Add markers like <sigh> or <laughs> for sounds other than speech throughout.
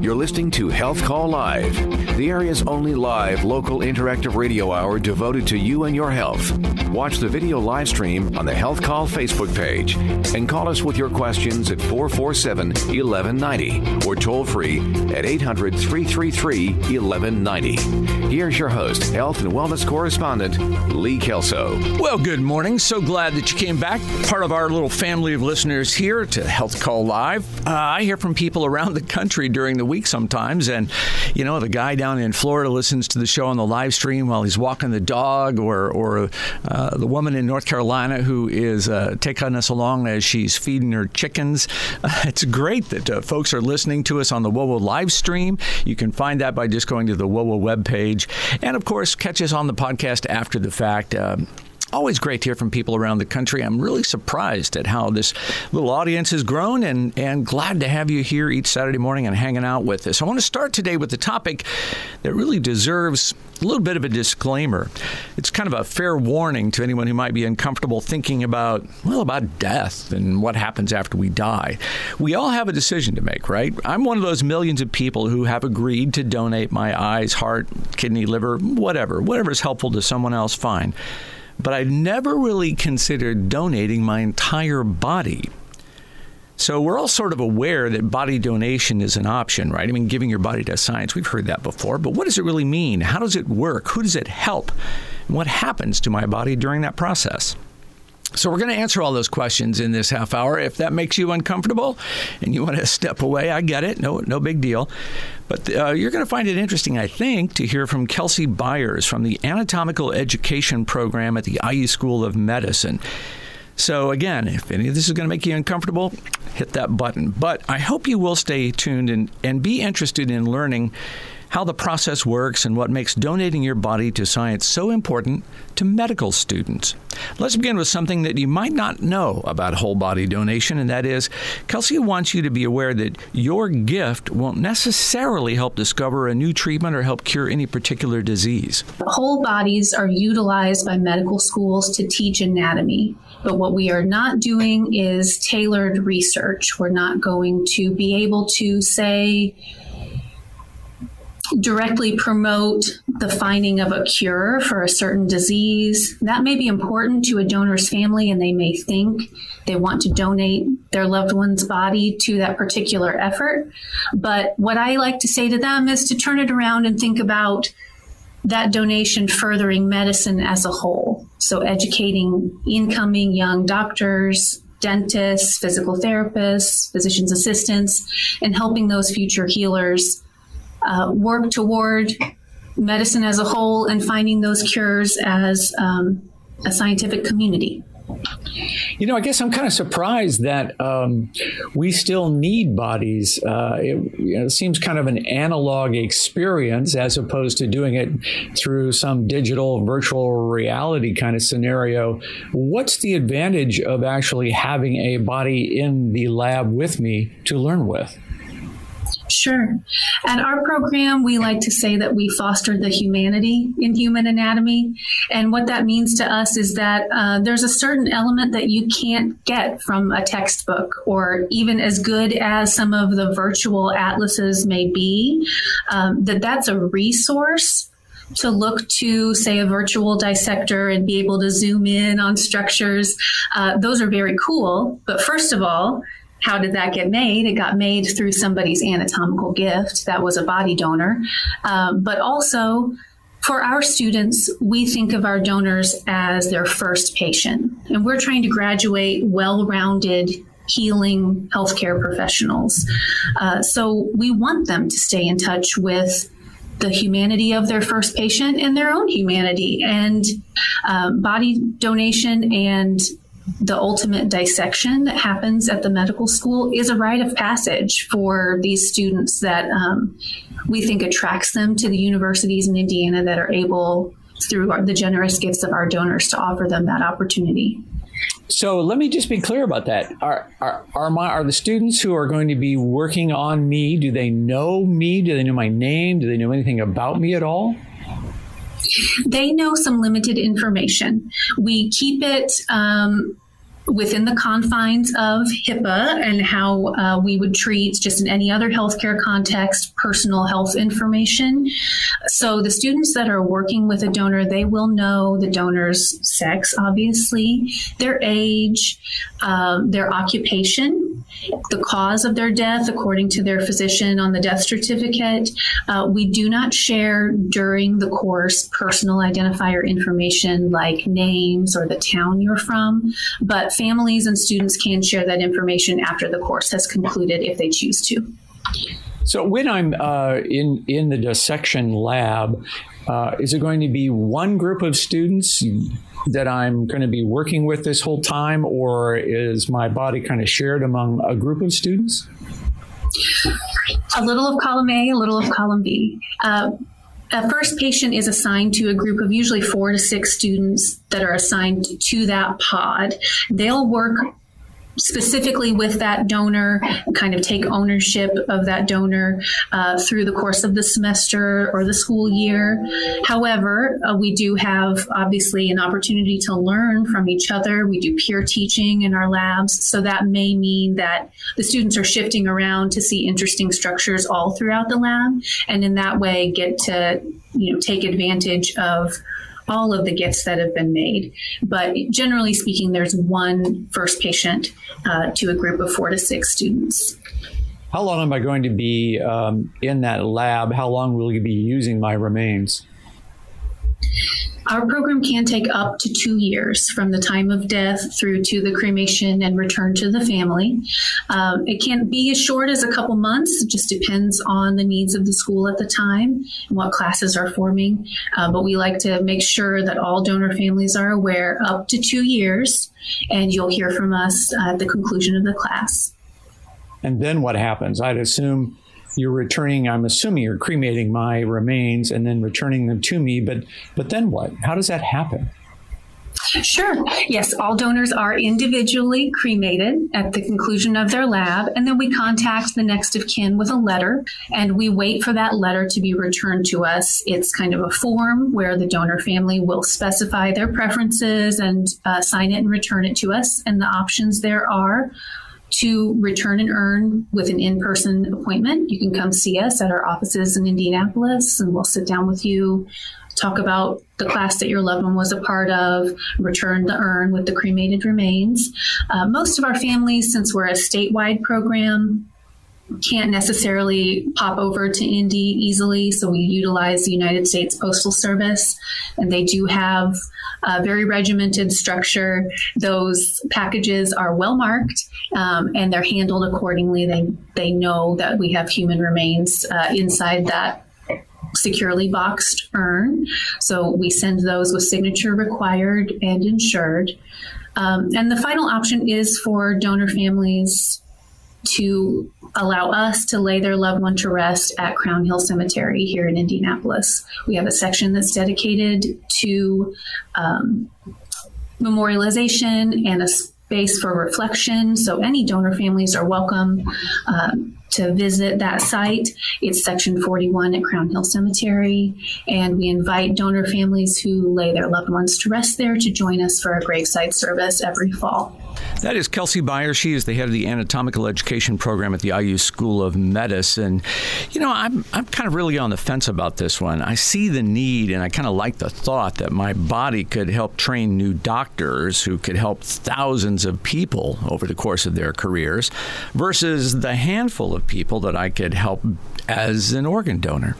You're listening to Health Call Live, the area's only live local interactive radio hour devoted to you and your health. Watch the video live stream on the Health Call Facebook page and call us with your questions at 447 1190 or toll free at 800 333 1190. Here's your host, health and wellness correspondent, Lee Kelso. Well, good morning. So glad that you came back. Part of our little family of listeners here to Health Call Live. Uh, I hear from people around the country during the week sometimes. And, you know, the guy down in Florida listens to the show on the live stream while he's walking the dog, or, or uh, the woman in North Carolina who is uh, taking us along as she's feeding her chickens. <laughs> it's great that uh, folks are listening to us on the WOWO live stream. You can find that by just going to the WOWO webpage. And, of course, catch us on the podcast after the fact. Um, always great to hear from people around the country. I'm really surprised at how this little audience has grown and, and glad to have you here each Saturday morning and hanging out with us. I want to start today with a topic that really deserves a little bit of a disclaimer. It's kind of a fair warning to anyone who might be uncomfortable thinking about, well, about death and what happens after we die. We all have a decision to make, right? I'm one of those millions of people who have agreed to donate my eyes, heart, kidney, liver, whatever, whatever is helpful to someone else, fine but I've never really considered donating my entire body. So we're all sort of aware that body donation is an option, right? I mean, giving your body to science, we've heard that before, but what does it really mean? How does it work? Who does it help? And what happens to my body during that process? So we're going to answer all those questions in this half hour. If that makes you uncomfortable and you want to <laughs> step away, I get it. No, no big deal. But uh, you're going to find it interesting, I think, to hear from Kelsey Byers from the Anatomical Education Program at the IU School of Medicine. So, again, if any of this is going to make you uncomfortable, hit that button. But I hope you will stay tuned and, and be interested in learning how the process works and what makes donating your body to science so important to medical students. Let's begin with something that you might not know about whole body donation, and that is Kelsey wants you to be aware that your gift won't necessarily help discover a new treatment or help cure any particular disease. Whole bodies are utilized by medical schools to teach anatomy. But what we are not doing is tailored research. We're not going to be able to say, directly promote the finding of a cure for a certain disease. That may be important to a donor's family, and they may think they want to donate their loved one's body to that particular effort. But what I like to say to them is to turn it around and think about that donation furthering medicine as a whole. So, educating incoming young doctors, dentists, physical therapists, physician's assistants, and helping those future healers uh, work toward medicine as a whole and finding those cures as um, a scientific community. You know, I guess I'm kind of surprised that um, we still need bodies. Uh, it, you know, it, seems kind of an analog experience as opposed to doing it through some digital virtual reality kind of scenario. What's the advantage of actually having a body in the lab with me to learn with? Sure. At our program, we like to say that we foster the humanity in human anatomy. And what that means to us is that uh, there's a certain element that you can't get from a textbook, or even as good as some of the virtual atlases may be, um, that that's a resource to look to, say, a virtual dissector and be able to zoom in on structures. Uh, those are very cool. But first of all, how did that get made? It got made through somebody's anatomical gift that was a body donor. Um, but also, for our students, we think of our donors as their first patient. And we're trying to graduate well rounded healing healthcare professionals. Uh, so we want them to stay in touch with the humanity of their first patient and their own humanity. And uh, body donation and the ultimate dissection that happens at the medical school is a rite of passage for these students that um, we think attracts them to the universities in Indiana that are able, through our, the generous gifts of our donors, to offer them that opportunity. So let me just be clear about that. Are, are, are, my, are the students who are going to be working on me, do they know me? Do they know my name? Do they know anything about me at all? They know some limited information. We keep it um, within the confines of HIPAA and how uh, we would treat just in any other healthcare context personal health information. So the students that are working with a donor, they will know the donor's sex, obviously, their age, um, their occupation, the cause of their death according to their physician on the death certificate. Uh, we do not share during the course personal identifier information like names or the town you're from, but families and students can share that information after the course has concluded if they choose to. So when I'm uh, in in the dissection lab, uh, is it going to be one group of students that I'm going to be working with this whole time, or is my body kind of shared among a group of students? A little of column A, a little of column B. Uh, a first patient is assigned to a group of usually four to six students that are assigned to that pod. They'll work specifically with that donor, kind of take ownership of that donor uh, through the course of the semester or the school year. However, uh, we do have obviously an opportunity to learn from each other. We do peer teaching in our labs, so that may mean that the students are shifting around to see interesting structures all throughout the lab, and in that way get to you know take advantage of all of the gifts that have been made. But generally speaking, there's one first patient uh, to a group of four to six students. How long am I going to be um, in that lab? How long will you be using my remains? Our program can take up to two years from the time of death through to the cremation and return to the family. Um, it can be as short as a couple months. It just depends on the needs of the school at the time and what classes are forming. Uh, but we like to make sure that all donor families are aware up to two years, and you'll hear from us at the conclusion of the class. And then what happens? I'd assume you're returning i'm assuming you're cremating my remains and then returning them to me but but then what how does that happen Sure. Yes, all donors are individually cremated at the conclusion of their lab, and then we contact the next of kin with a letter, and we wait for that letter to be returned to us. It's kind of a form where the donor family will specify their preferences and uh, sign it and return it to us. And the options there are to return and urn with an in person appointment. You can come see us at our offices in Indianapolis and we'll sit down with you, talk about the class that your loved one was a part of, return the urn with the cremated remains. Uh, most of our families, since we're a statewide program, can't necessarily pop over to Indy easily, so we utilize the United States Postal Service, and they do have a very regimented structure. Those packages are well marked um, and they're handled accordingly. They they know that we have human remains uh, inside that securely boxed urn, so we send those with signature required and insured. Um, and the final option is for donor families to allow us to lay their loved one to rest at Crown Hill Cemetery here in Indianapolis. We have a section that's dedicated to um, memorialization and a space for reflection. So any donor families are welcome. Um, to visit that site. It's section 41 at Crown Hill Cemetery, and we invite donor families who lay their loved ones to rest there to join us for a graveside service every fall. That is Kelsey Byers. She is the head of the anatomical education program at the IU School of Medicine. You know, I'm, I'm kind of really on the fence about this one. I see the need and I kind of like the thought that my body could help train new doctors who could help thousands of people over the course of their careers versus the handful of people that I could help as an organ donor.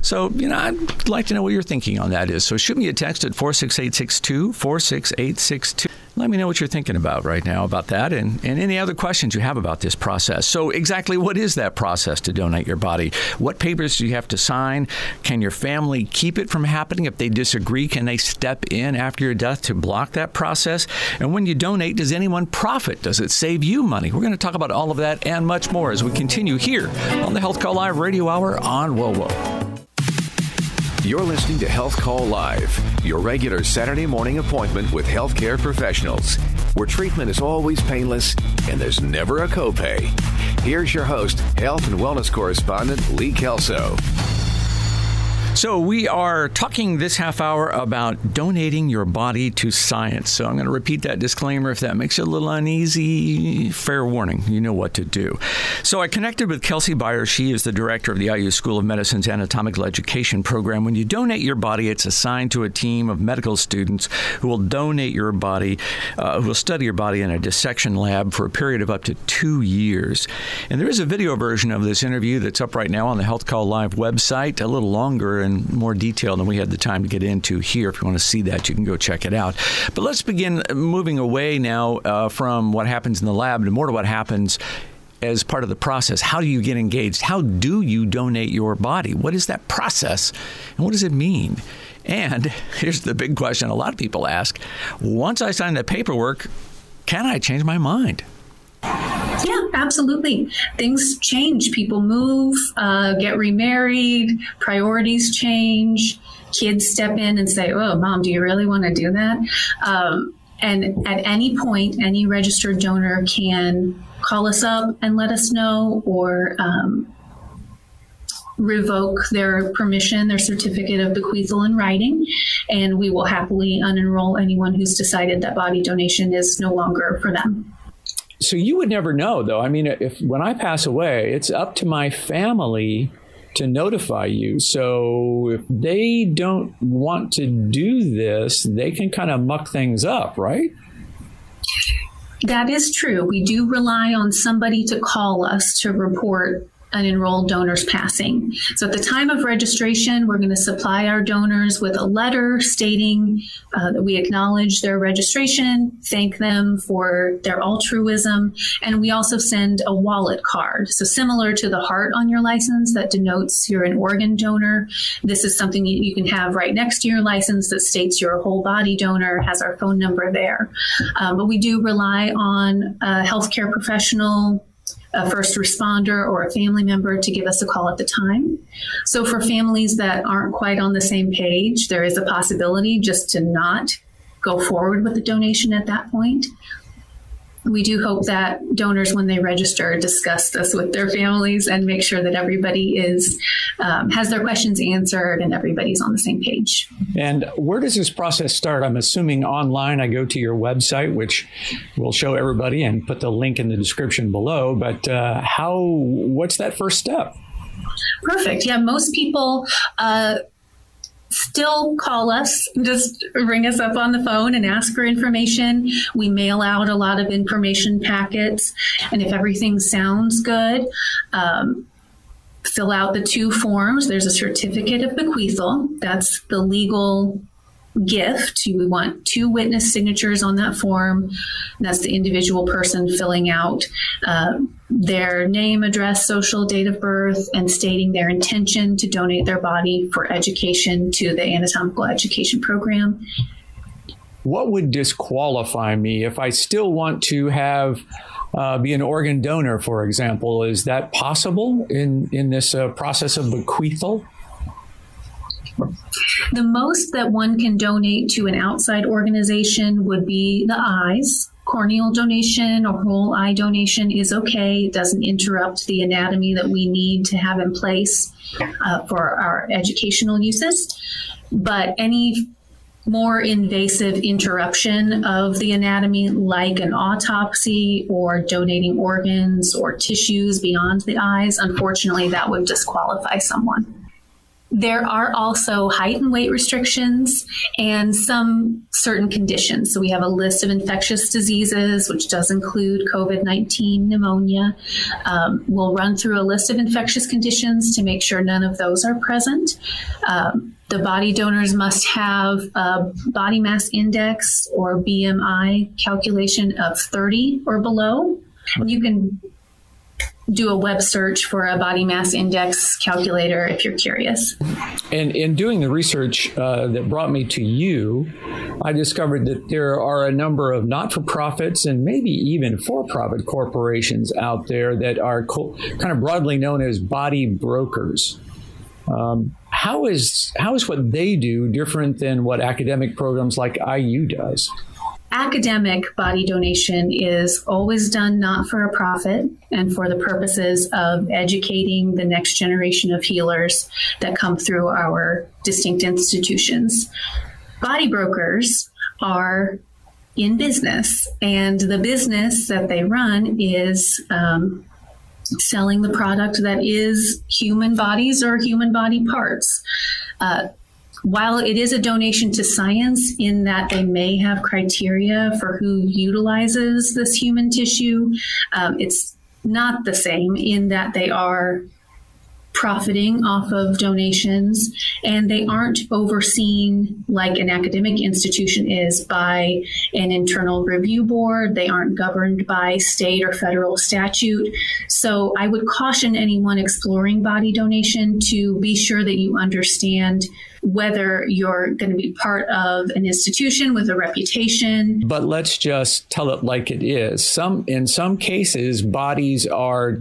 So, you know, I'd like to know what your thinking on that is. So shoot me a text at 46862, 46862 let me know what you're thinking about right now about that and, and any other questions you have about this process. So, exactly what is that process to donate your body? What papers do you have to sign? Can your family keep it from happening? If they disagree, can they step in after your death to block that process? And when you donate, does anyone profit? Does it save you money? We're going to talk about all of that and much more as we continue here on the Health Call Live Radio Hour on WOWO. You're listening to Health Call Live, your regular Saturday morning appointment with healthcare professionals, where treatment is always painless and there's never a copay. Here's your host, health and wellness correspondent Lee Kelso. So, we are talking this half hour about donating your body to science. So, I'm going to repeat that disclaimer. If that makes you a little uneasy, fair warning, you know what to do. So, I connected with Kelsey Byers. She is the director of the IU School of Medicine's Anatomical Education Program. When you donate your body, it's assigned to a team of medical students who will donate your body, uh, who will study your body in a dissection lab for a period of up to two years. And there is a video version of this interview that's up right now on the Health Call Live website, a little longer in more detail than we had the time to get into here. If you want to see that, you can go check it out. But let's begin moving away now uh, from what happens in the lab and more to what happens as part of the process. How do you get engaged? How do you donate your body? What is that process? And what does it mean? And <laughs> here's the big question a lot of people ask once I sign the paperwork, can I change my mind? Yeah, absolutely. Things change. People move, uh, get remarried, priorities change. Kids step in and say, "Oh, mom, do you really want to do that?" Um, and at any point, any registered donor can call us up and let us know, or um, revoke their permission, their certificate of bequeathal in writing, and we will happily unenroll anyone who's decided that body donation is no longer for them so you would never know, though. I mean, if when I pass away, it's up to my family to notify you. So if they don't want to do this, they can kind of muck things up, right? That is true. We do rely on somebody to call us to report an enrolled donor's passing. So at the time of registration, we're going to supply our donors with a letter stating uh, that we acknowledge their registration, thank them for their altruism, and we also send a wallet card. So similar to the heart on your license that denotes you're an organ donor, this is something you can have right next to your license that states you're a whole body donor, has our phone number there. Um, but we do rely on a healthcare professional a first responder or a family member to give us a call at the time. So for families that aren't quite on the same page, there is a possibility just to not go forward with the donation at that point we do hope that donors, when they register, discuss this with their families and make sure that everybody is um, has their questions answered and everybody's on the same page. And where does this process start? I'm assuming online. I go to your website, which we'll show everybody and put the link in the description below. But uh, how? What's that first step? Perfect. Yeah, most people. Uh, still call us, just ring us up on the phone and ask for information. We mail out a lot of information packets. And if everything sounds good, um, fill out the two forms. There's a certificate of bequeathal. That's the legal gift. We want two witness signatures on that form. That's the individual person filling out uh, their name, address, social, date of birth, and stating their intention to donate their body for education to the anatomical education program. What would disqualify me if I still want to have uh, be an organ donor, for example? Is that possible in in this uh, process of bequeathal? The most that one can donate to an outside organization would be the eyes. Corneal donation or whole eye donation is okay. It doesn't interrupt the anatomy that we need to have in place uh, for our educational uses. But any more invasive interruption of the anatomy, like an autopsy or donating organs or tissues beyond the eyes, unfortunately, that would disqualify someone. There are also height and weight restrictions and some certain conditions. So we have a list of infectious diseases, which does include COVID 19 pneumonia. Um, we'll run through a list of infectious conditions to make sure none of those are present. Um, the body donors must have a body mass index or BMI calculation of 30 or below. You can do a web search for a body mass index calculator if you're curious. And in doing the research uh, that brought me to you, I discovered that there are a number of not for profits and maybe even for profit corporations out there that are co- kind of broadly known as body brokers. Um, how is how is what they do different than what academic programs like IU does? Academic body donation is always done not for a profit and for the purposes of educating the next generation of healers that come through our distinct institutions. Body brokers are in business, and the business that they run is um, selling the product that is human bodies or human body parts. Uh, while it is a donation to science in that they may have criteria for who utilizes this human tissue, um, it's not the same in that they are profiting off of donations and they aren't overseen like an academic institution is by an internal review board. They aren't governed by state or federal statute. So i would caution anyone exploring body donation to be sure that you understand whether you're going to be part of an institution with a reputation. But let's just tell it like it is. Some in some cases bodies are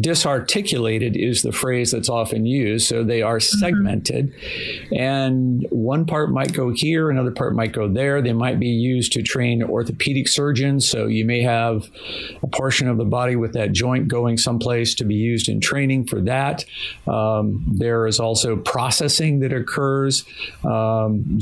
disarticulated is the phrase that's often used. So they are mm-hmm. segmented mm-hmm. and one part might go here, another part might go there. They might be used to train orthopedic surgeons. So you may have a portion of the body with that joint going someplace to be used in training for that. Um, there is also processing that occurs occurs. Um,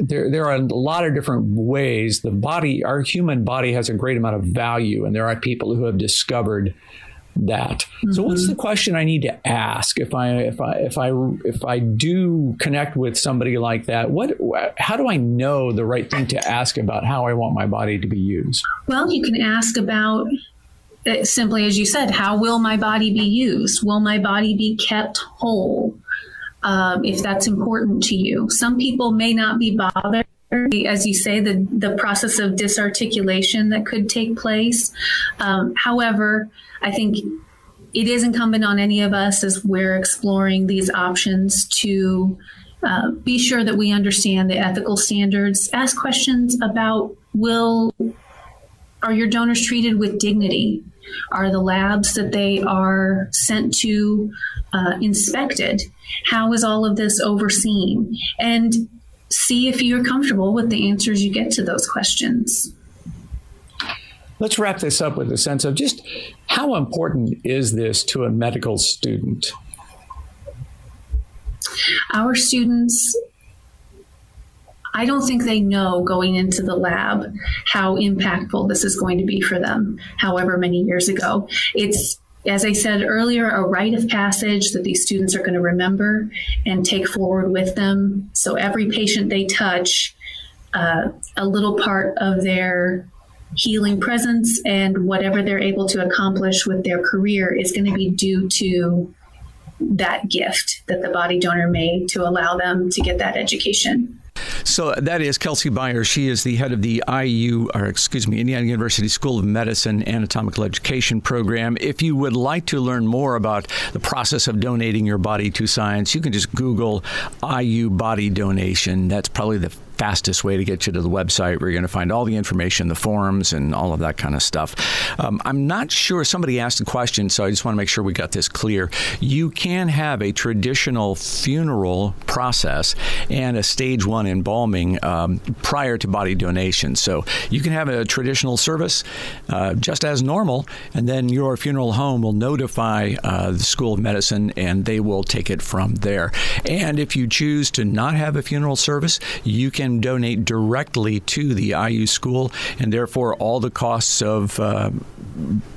there, there are a lot of different ways. The body, our human body, has a great amount of value, and there are people who have discovered that. Mm-hmm. So what's the question I need to ask if I if I if I if I do connect with somebody like that? What how do I know the right thing to ask about how I want my body to be used? Well, you can ask about uh, simply as you said, how will my body be used? Will my body be kept whole? Um, if that's important to you. Some people may not be bothered. As you say, the, the process of disarticulation that could take place. Um, however, I think it is incumbent on any of us as we're exploring these options to uh, be sure that we understand the ethical standards. Ask questions about will are your donors treated with dignity? Are the labs that they are sent to uh, inspected? How is all of this overseen? And see if you're comfortable with the answers you get to those questions. Let's wrap this up with a sense of just how important is this to a medical student? Our students I don't think they know going into the lab how impactful this is going to be for them, however many years ago. It's as I said earlier, a rite of passage that these students are going to remember and take forward with them. So every patient they touch, uh, a little part of their healing presence and whatever they're able to accomplish with their career is going to be due to that gift that the body donor made to allow them to get that education. So that is Kelsey Byers. She is the head of the IU, or excuse me, Indiana University School of Medicine Anatomical Education Program. If you would like to learn more about the process of donating your body to science, you can just Google IU body donation. That's probably the fastest way to get you to the website where you're going to find all the information, the forums, and all of that kind of stuff. Um, I'm not sure. Somebody asked a question, so I just want to make sure we got this clear. You can have a traditional funeral process and a stage one embalming um, prior to body donation. So you can have a traditional service uh, just as normal, and then your funeral home will notify uh, the School of Medicine, and they will take it from there. And if you choose to not have a funeral service, you can can donate directly to the IU school, and therefore all the costs of uh,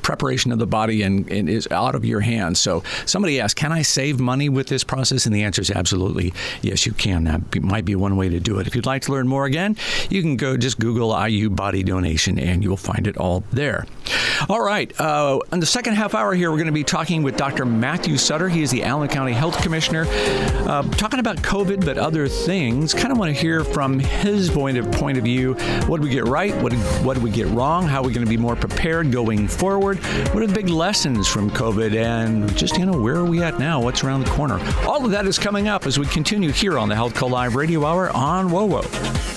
preparation of the body and, and, is out of your hands. So somebody asked, "Can I save money with this process?" And the answer is absolutely yes, you can. That be, might be one way to do it. If you'd like to learn more, again, you can go just Google IU body donation, and you'll find it all there. All right. Uh, in the second half hour here, we're going to be talking with Dr. Matthew Sutter. He is the Allen County Health Commissioner, uh, talking about COVID, but other things. Kind of want to hear from his point of point of view. What did we get right? What did, what did we get wrong? How are we going to be more prepared going forward? What are the big lessons from COVID? And just, you know, where are we at now? What's around the corner? All of that is coming up as we continue here on the Health Call Live Radio Hour on WOWO.